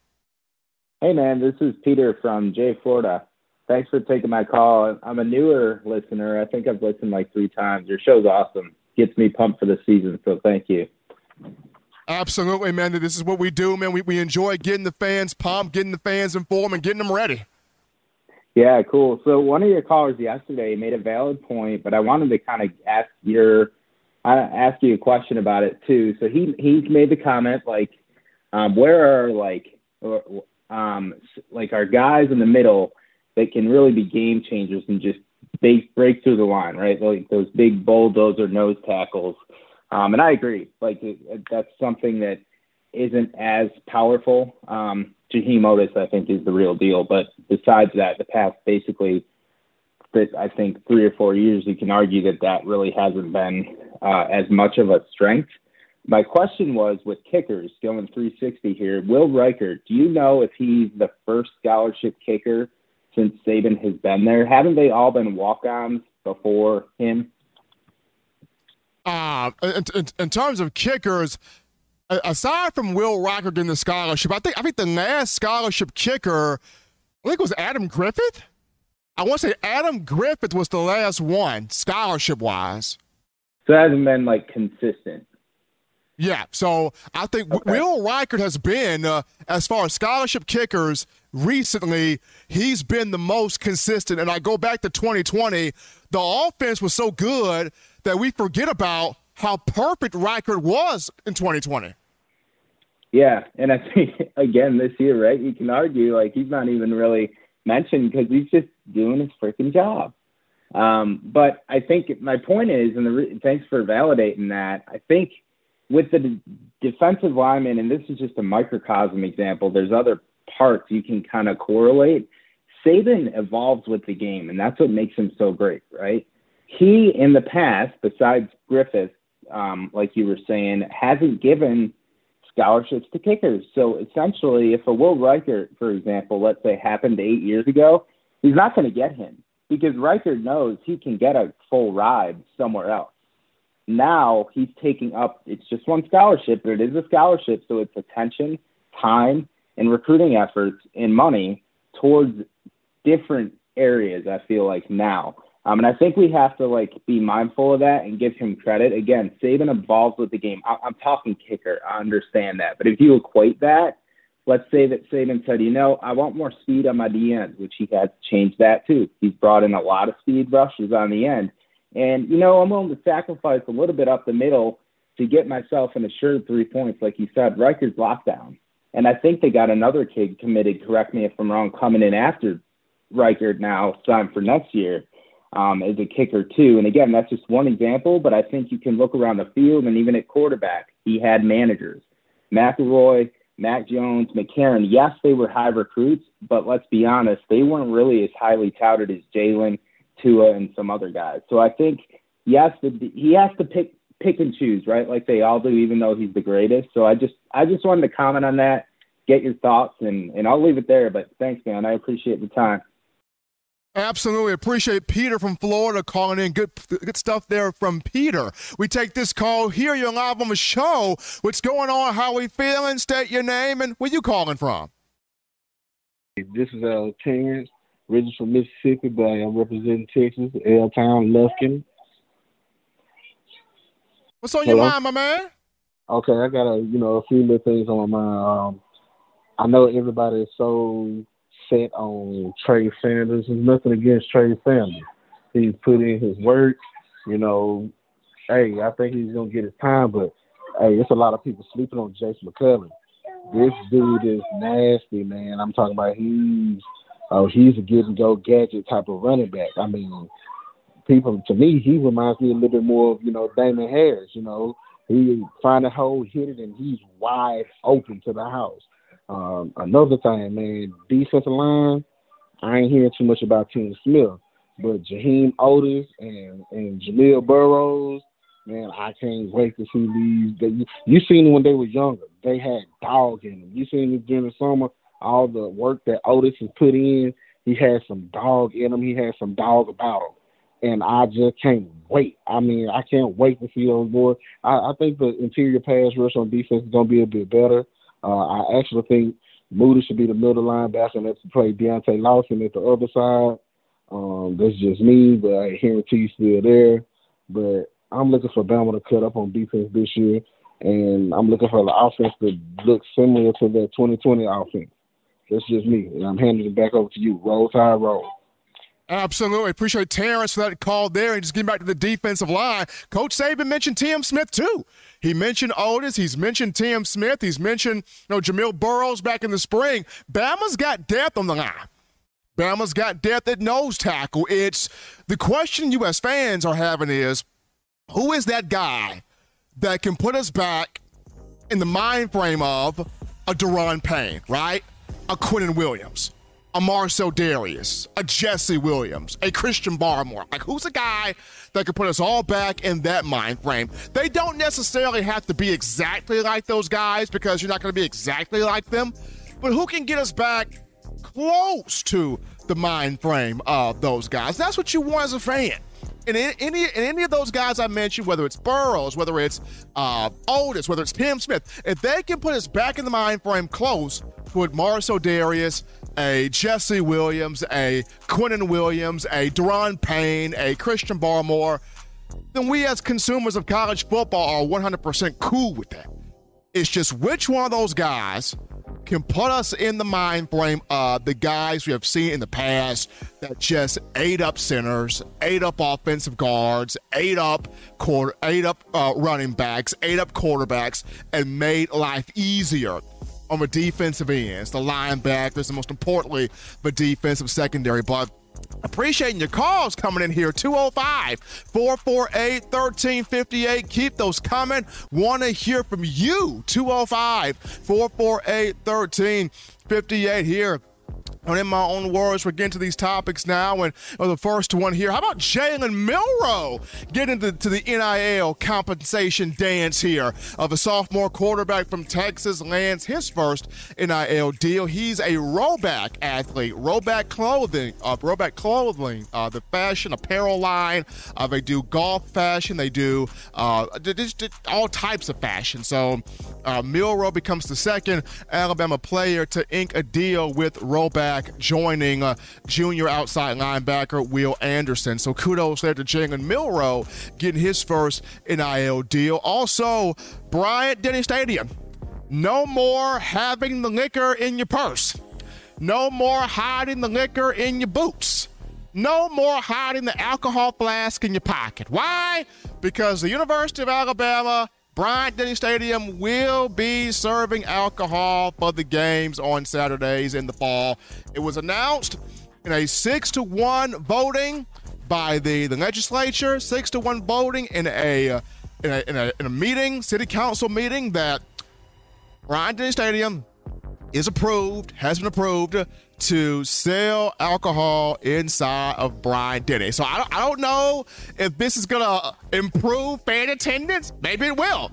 Hey man, this is Peter from Jay, Florida. Thanks for taking my call. I'm a newer listener. I think I've listened like three times. Your show's awesome. Gets me pumped for the season, so thank you. Absolutely, man. This is what we do, man. We, we enjoy getting the fans pumped, getting the fans informed, and getting them ready. Yeah, cool. So one of your callers yesterday made a valid point, but I wanted to kind of ask your uh, ask you a question about it too. So he he's made the comment like, um, where are like um, like our guys in the middle that can really be game changers and just break break through the line, right? Like those big bulldozer nose tackles. Um, and I agree. Like it, that's something that isn't as powerful. Um, Jaheim Oatis, I think, is the real deal. But besides that, the past basically that I think three or four years, you can argue that that really hasn't been uh, as much of a strength. My question was with kickers going 360 here. Will Reichard, do you know if he's the first scholarship kicker since Saban has been there? Haven't they all been walk-ons before him? Uh, in, in, in terms of kickers, aside from Will Reichard in the scholarship, I think I think the last scholarship kicker, I think it was Adam Griffith. I want to say Adam Griffith was the last one scholarship wise. So it hasn't been like consistent. Yeah, so I think okay. Will Reichard has been, uh, as far as scholarship kickers recently, he's been the most consistent. And I go back to 2020, the offense was so good that we forget about how perfect Reichard was in 2020. Yeah, and I think again this year, right? You can argue like he's not even really mentioned because he's just doing his freaking job. Um, but I think my point is, and the, thanks for validating that. I think with the d- defensive lineman, and this is just a microcosm example. There's other parts you can kind of correlate. Saban evolves with the game, and that's what makes him so great, right? He, in the past, besides Griffith, um, like you were saying, hasn't given scholarships to kickers. So essentially, if a Will Reichard, for example, let's say happened eight years ago, he's not going to get him because Reichard knows he can get a full ride somewhere else. Now he's taking up, it's just one scholarship, but it is a scholarship. So it's attention, time, and recruiting efforts and money towards different areas, I feel like now. Um, and I think we have to like be mindful of that and give him credit. Again, Saban evolves with the game. I- I'm talking kicker. I understand that, but if you equate that, let's say that Saban said, you know, I want more speed on my D end, which he has changed that too. He's brought in a lot of speed rushes on the end, and you know, I'm willing to sacrifice a little bit up the middle to get myself an assured three points, like you said. Reichard's lockdown, and I think they got another kid committed. Correct me if I'm wrong. Coming in after Reichard now, signed for next year um, as a kicker too. And again, that's just one example, but I think you can look around the field and even at quarterback, he had managers. McElroy, Mac Jones, McCarron, yes, they were high recruits, but let's be honest, they weren't really as highly touted as Jalen, Tua, and some other guys. So I think yes, he has to pick pick and choose, right? Like they all do, even though he's the greatest. So I just I just wanted to comment on that, get your thoughts, and and I'll leave it there. But thanks, man. I appreciate the time. Absolutely. Appreciate Peter from Florida calling in. Good good stuff there from Peter. We take this call here. You're live on the show. What's going on? How we feeling? State your name and where you calling from? This is uh, Terrence, originally from Mississippi, but I'm representing Texas, L Town, Lufkin. What's on Hello? your mind, my man? Okay, I got a you know a few little things on my mind. Um, I know everybody is so set on Trey Sanders. There's nothing against Trey Sanders. He's put in his work. You know, hey, I think he's gonna get his time, but hey, it's a lot of people sleeping on Jase McClellan. This dude is nasty, man. I'm talking about he's oh, he's a give and go gadget type of running back. I mean, people to me, he reminds me a little bit more of, you know, Damien Harris, you know. He find a hole, hit it, and he's wide open to the house. Um, another thing, man, defensive line, I ain't hearing too much about Tim Smith, but Jaheim Oatis and and Jamil Burroughs, man, I can't wait to see these. They, you seen them when they were younger. They had dog in them. You seen them during the summer. All the work that Oatis has put in, he had some dog in him. He had some dog about him, and I just can't wait. I mean, I can't wait to see those boys. I, I think the interior pass rush on defense is gonna be a bit better. Uh, I actually think Moody should be the middle linebacker and let's play Deontae Lawson at the other side. Um, that's just me, but I guarantee still there. But I'm looking for Bama to cut up on defense this year, and I'm looking for the offense to look similar to the 2020 offense. That's just me, and I'm handing it back over to you. Roll Tide, roll. Absolutely. Appreciate Terrence for that call there. And just getting back to the defensive line, Coach Saban mentioned Tim Smith too. He mentioned Oatis. He's mentioned Tim Smith. He's mentioned you know Jamil Burroughs back in the spring. Bama's got depth on the line. Bama's got depth at nose tackle. It's the question U.S. fans are having is who is that guy that can put us back in the mind frame of a Daron Payne, right? A Quinnen Williams a Marcell Dareus, a Jesse Williams, a Christian Barmore. Like, who's a guy that could put us all back in that mind frame? They don't necessarily have to be exactly like those guys because you're not going to be exactly like them, but who can get us back close to the mind frame of those guys? That's what you want as a fan. And in any in any of those guys I mentioned, whether it's Burroughs, whether it's uh, Oatis, whether it's Tim Smith, if they can put us back in the mind frame close, put Marcell Dareus, a Jesse Williams, a Quinnen Williams, a Daron Payne, a Christian Barmore, then we as consumers of college football are 100% cool with that. It's just which one of those guys can put us in the mind frame of the guys we have seen in the past that just ate up centers, ate up offensive guards, ate up quarter, ate up uh, running backs, ate up quarterbacks, and made life easier on the defensive ends, the linebackers, and most importantly, the defensive secondary. But Appreciating your calls coming in here 205 448 1358. Keep those coming. Want to hear from you 205 448 1358 here in my own words, we're getting to these topics now. And the first one here, how about Jalen Milroe getting into to the NIL compensation dance here of a sophomore quarterback from Texas lands his first NIL deal. He's a Rhoback athlete, Rhoback clothing, uh, Rhoback clothing, uh, the fashion apparel line. Uh, they do golf fashion, they do uh, all types of fashion. So uh, Milroe becomes the second Alabama player to ink a deal with Rhoback joining uh, junior outside linebacker Will Anderson. So kudos there to Jalen Milroe getting his first NIL deal. Also, Bryant Denny Stadium. No more having the liquor in your purse. No more hiding the liquor in your boots. No more hiding the alcohol flask in your pocket. Why? Because the University of Alabama Bryant Denny Stadium will be serving alcohol for the games on Saturdays in the fall. It was announced in a six to one voting by the, the legislature, six to one voting in a, uh, in a, in a in a meeting, city council meeting that Bryant Denny Stadium is approved, has been approved to sell alcohol inside of Bryant Denny. So I don't, I don't know if this is going to improve fan attendance. Maybe it will.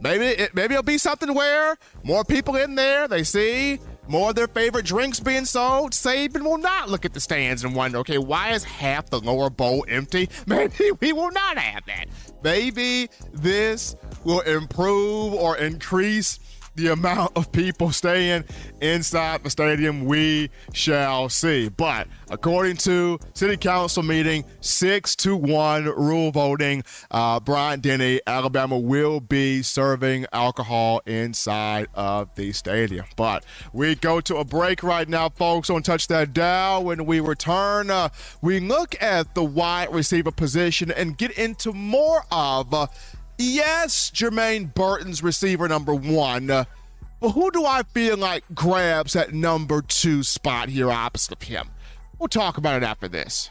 Maybe it, maybe it'll be something where more people in there, they see more of their favorite drinks being sold, Saban will not look at the stands and wonder, okay, why is half the lower bowl empty? Maybe we will not have that. Maybe this will improve or increase the amount of people staying inside the stadium, we shall see. But according to City Council meeting, six to one rule voting, uh, Bryant Denny, Alabama will be serving alcohol inside of the stadium. But we go to a break right now, folks. Don't touch that dial. When we return, uh, we look at the wide receiver position and get into more of. Uh, Yes, Jermaine Burton's receiver number one. Uh, but who do I feel like grabs that number two spot here opposite of him? We'll talk about it after this.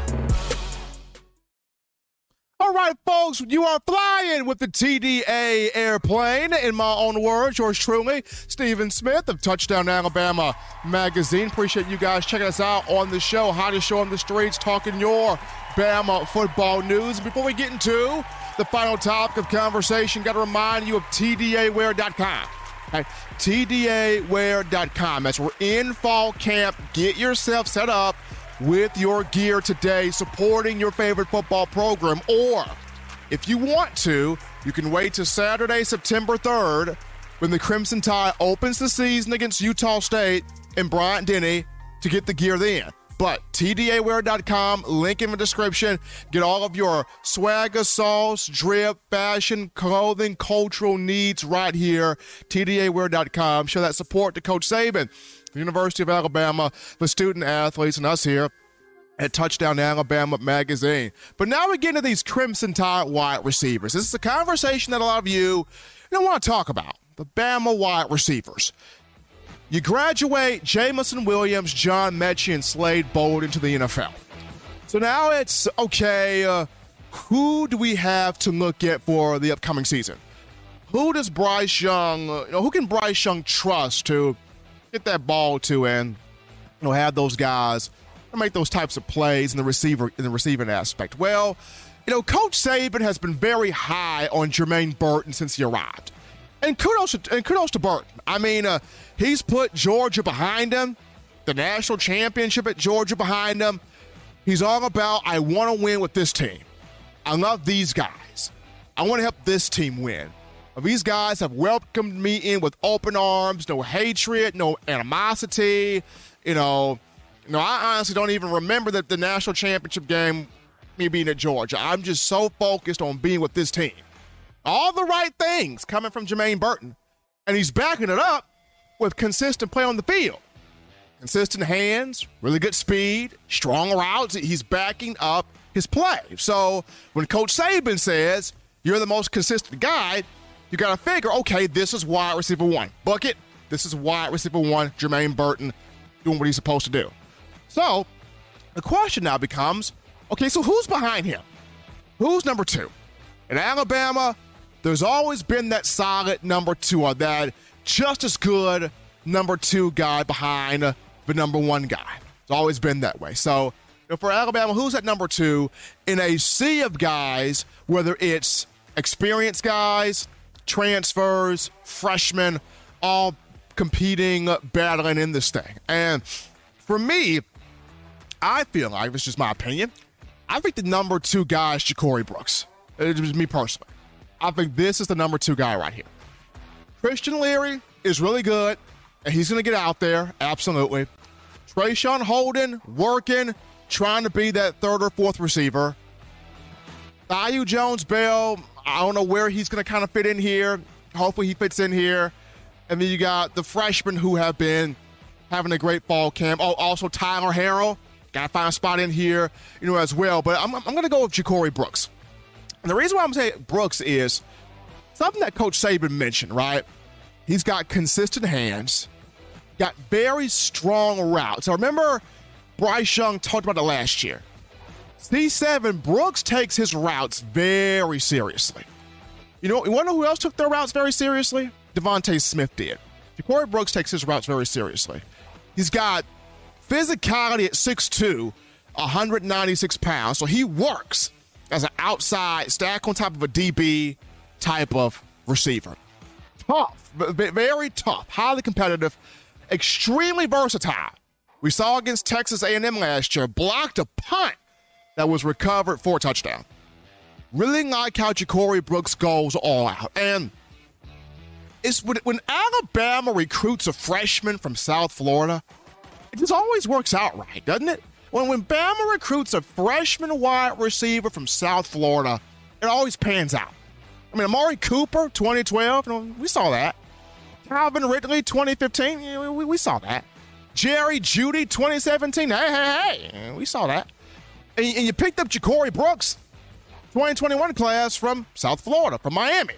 Right, folks, you are flying with the TDA airplane. In my own words, yours truly, Stephen Smith of Touchdown Alabama Magazine. Appreciate you guys checking us out on the show, hottest show on the streets, talking your Bama football news. Before we get into the final topic of conversation, got to remind you of TDAwear.com. Okay, TDAwear.com. That's we're in fall camp. Get yourself set up with your gear today, supporting your favorite football program. Or if you want to, you can wait till Saturday, September 3rd, when the Crimson Tide opens the season against Utah State and Bryant Denny to get the gear then. But TDAwear.com, link in the description. Get all of your swagger, sauce, drip, fashion, clothing, cultural needs right here. TDAwear.com. Show that support to Coach Saban the University of Alabama, the student athletes, and us here at Touchdown Alabama Magazine. But now we get into these Crimson Tide wide receivers. This is a conversation that a lot of you don't want to talk about. The Bama wide receivers. You graduate Jameson Williams, John Metchie, and Slade Bolden into the NFL. So now it's okay, uh, who do we have to look at for the upcoming season? Who does Bryce Young, uh, you know, who can Bryce Young trust to get that ball to and you know have those guys make those types of plays in the receiver in the receiving aspect. Well, you know, Coach Saban has been very high on Jermaine Burton since he arrived, and kudos to, and kudos to Burton. I mean, uh, he's put Georgia behind him, the national championship at Georgia behind him. He's all about I want to win with this team. I love these guys. I want to help this team win. These guys have welcomed me in with open arms, no hatred, no animosity. You know, you know, I honestly don't even remember that the national championship game, me being at Georgia. I'm just so focused on being with this team. All the right things coming from Jermaine Burton, and he's backing it up with consistent play on the field. Consistent hands, really good speed, strong routes. He's backing up his play. So when Coach Saban says you're the most consistent guy, you got to figure, okay, this is wide receiver one. Bucket, this is wide receiver one, Jermaine Burton doing what he's supposed to do. So the question now becomes, okay, so who's behind him? Who's number two? In Alabama, there's always been that solid number two or that just as good number two guy behind the number one guy. It's always been that way. So for Alabama, who's at number two in a sea of guys, whether it's experienced guys, transfers, freshmen, all competing, battling in this thing. And for me, I feel like, it's just my opinion, I think the number two guy is Ja'Corey Brooks. It's just me personally. I think this is the number two guy right here. Christian Leary is really good, and he's going to get out there, absolutely. Traeshon Holden working, trying to be that third or fourth receiver. Thaddeus Jones Bell, I don't know where he's going to kind of fit in here. Hopefully he fits in here. And then you got the freshmen who have been having a great fall camp. Oh, also Tyler Harrell. Got to find a spot in here, you know, as well. But I'm, I'm going to go with Ja'Corey Brooks. And the reason why I'm saying Brooks is something that Coach Saban mentioned, right? He's got consistent hands, got very strong routes. I remember Bryce Young talked about it last year. C7, Brooks takes his routes very seriously. You know, you want to know who else took their routes very seriously? DeVonta Smith did. Ja'Corey Brooks takes his routes very seriously. He's got physicality at 6'2, 196 pounds, so he works as an outside stack on top of a DB type of receiver. Tough, very tough, highly competitive, extremely versatile. We saw against Texas A&M last year, blocked a punt that was recovered for a touchdown. Really like how Ja'Corey Brooks goes all out. And it's when, when Alabama recruits a freshman from South Florida, it just always works out right, doesn't it? When, when Bama recruits a freshman wide receiver from South Florida, it always pans out. I mean, Amari Cooper, 2012, we saw that. Calvin Ridley, 2015, you we, we saw that. Jerry Jeudy, 2017, hey, hey, hey, we saw that. And, and you picked up Ja'Corey Brooks, 2021 class from South Florida, from Miami.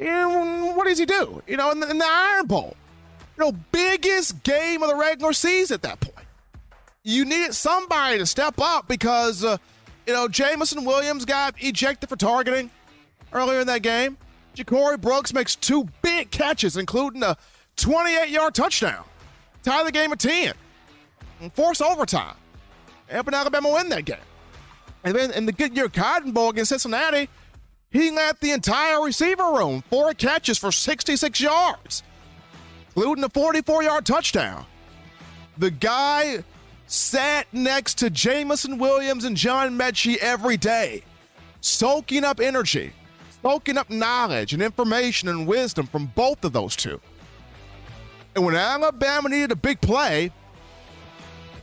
And what does he do? You know, in the, in the Iron Bowl. You know, biggest game of the regular season at that point you needed somebody to step up because, uh, you know, Jameson Williams got ejected for targeting earlier in that game. Ja'Corey Brooks makes two big catches, including a 28 yard touchdown, tie the game at 10, and force overtime. And Alabama win that game. And then in the Goodyear Cotton Bowl against Cincinnati, he led the entire receiver room, four catches for 66 yards, including a 44 yard touchdown. The guy sat next to Jameson Williams and John Metchie every day, soaking up energy, soaking up knowledge and information and wisdom from both of those two. And when Alabama needed a big play,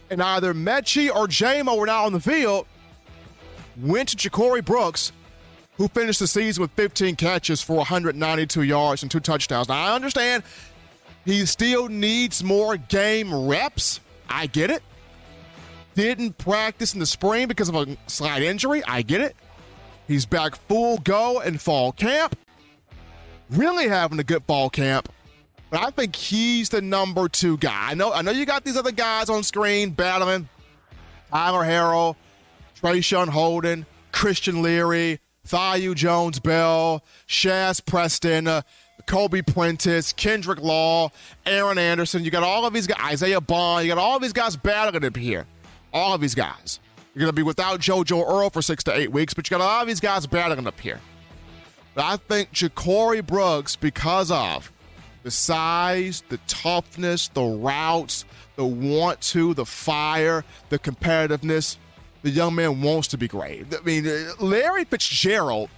and either Metchie or JMO were not on the field, went to Ja'Corey Brooks, who finished the season with 15 catches for 192 yards and two touchdowns. Now, I understand he still needs more game reps. I get it didn't practice in the spring because of a slight injury. I get it. He's back full go in fall camp. Really having a good fall camp. But I think he's the number two guy. I know, I know you got these other guys on screen battling. Tyler Harrell, Traeshon Holden, Christian Leary, Thaiu Jones Bell, Shaz Preston, uh, Kobe Prentice, Kendrick Law, Aaron Anderson. You got all of these guys, Isaiah Bond. You got all of these guys battling up here all of these guys. You're going to be without JoJo Earle for six to eight weeks, but you got all of these guys battling up here. But I think Ja'Corey Brooks, because of the size, the toughness, the routes, the want to, the fire, the competitiveness, the young man wants to be great. I mean, uh, Larry Fitzgerald,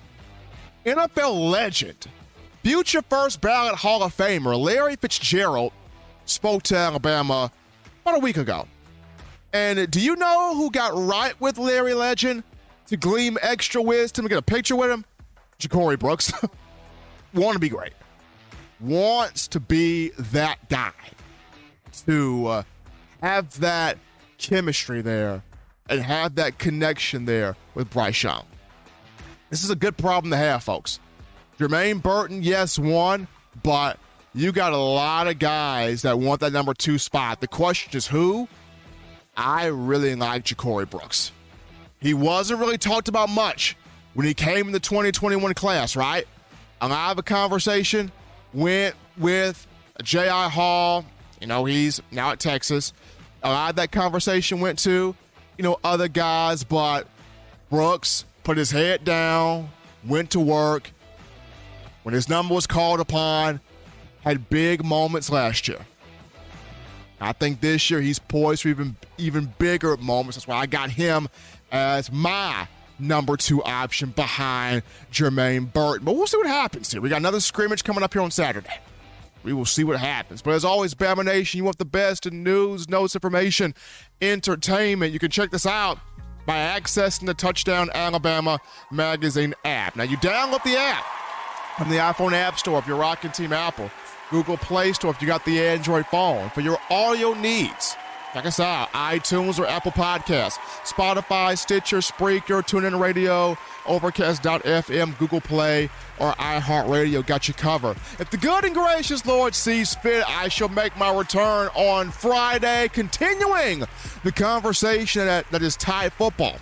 NFL legend, future first ballot Hall of Famer, Larry Fitzgerald spoke to Alabama about a week ago. And do you know who got right with Larry Legend to gleam extra wisdom to get a picture with him? Ja'Corey Brooks. Want to be great. Wants to be that guy. To uh, have that chemistry there and have that connection there with Bryce Young. This is a good problem to have, folks. Jermaine Burton, yes, won, but you got a lot of guys that want that number two spot. The question is who I really like Ja'Corey Brooks. He wasn't really talked about much when he came in the 2021 class, right? A lot of a conversation went with J.I. Hall. You know, he's now at Texas. A lot of that conversation went to, you know, other guys, but Brooks put his head down, went to work. When his number was called upon, had big moments last year. I think this year he's poised for even even bigger moments. That's why I got him as my number two option behind Jermaine Burton. But we'll see what happens here. We got another scrimmage coming up here on Saturday. We will see what happens. But as always, Bama Nation, you want the best in news, notes, information, entertainment. You can check this out by accessing the Touchdown Alabama magazine app. Now, you download the app from the iPhone App Store if you're rocking Team Apple, Google Play Store if you got the Android phone. For your audio needs, check us out iTunes or Apple Podcasts, Spotify, Stitcher, Spreaker, TuneIn Radio, Overcast.fm, Google Play, or iHeartRadio got you covered. If the good and gracious Lord sees fit, I shall make my return on Friday, continuing the conversation that, that is Tide football.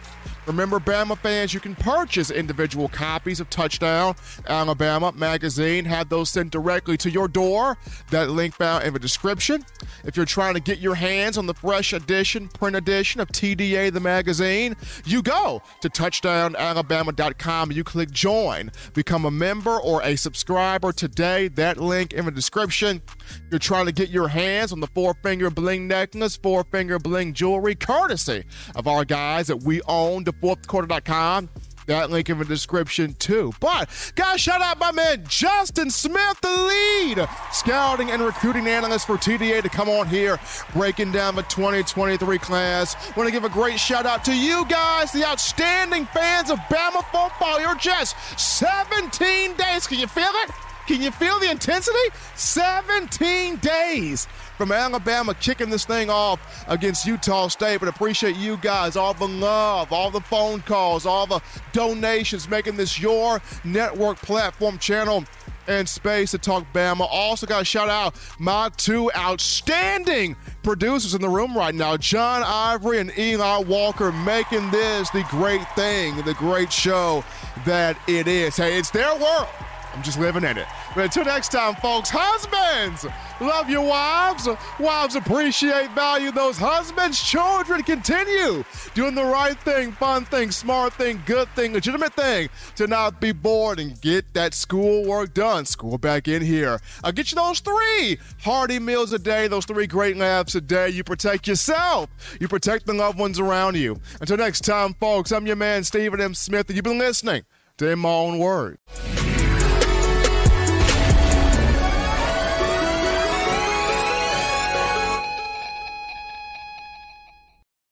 Remember, Bama fans, you can purchase individual copies of Touchdown Alabama magazine. Have those sent directly to your door. That link found in the description. If you're trying to get your hands on the fresh edition, print edition of TDA the magazine, you go to touchdownalabama.com. You click join, become a member or a subscriber today. That link in the description. You're trying to get your hands on the four finger bling necklace, four finger bling jewelry, courtesy of our guys that we own fourthquarter.com. That link in the description too. But guys, shout out my man Justin Smith, the lead scouting and recruiting analyst for TDA, to come on here breaking down the 2023 class. Want to give a great shout out to you guys, the outstanding fans of Bama football. You're just 17 days. Can you feel it? Can you feel the intensity? 17 days from Alabama kicking this thing off against Utah State. But appreciate you guys, all the love, all the phone calls, all the donations, making this your network platform channel and space to talk Bama. Also, got to shout out my two outstanding producers in the room right now, John Ivory and Eli Walker, making this the great thing, the great show that it is. Hey, it's their world. I'm just living in it. But until next time, folks, husbands, love your wives. Wives appreciate, value those husbands. Children continue doing the right thing, fun thing, smart thing, good thing, legitimate thing to not be bored and get that schoolwork done. School back in here. I'll get you those three hearty meals a day, those three great laughs a day. You protect yourself, you protect the loved ones around you. Until next time, folks, I'm your man, Stephen M. Smith, and you've been listening to In My Own Words.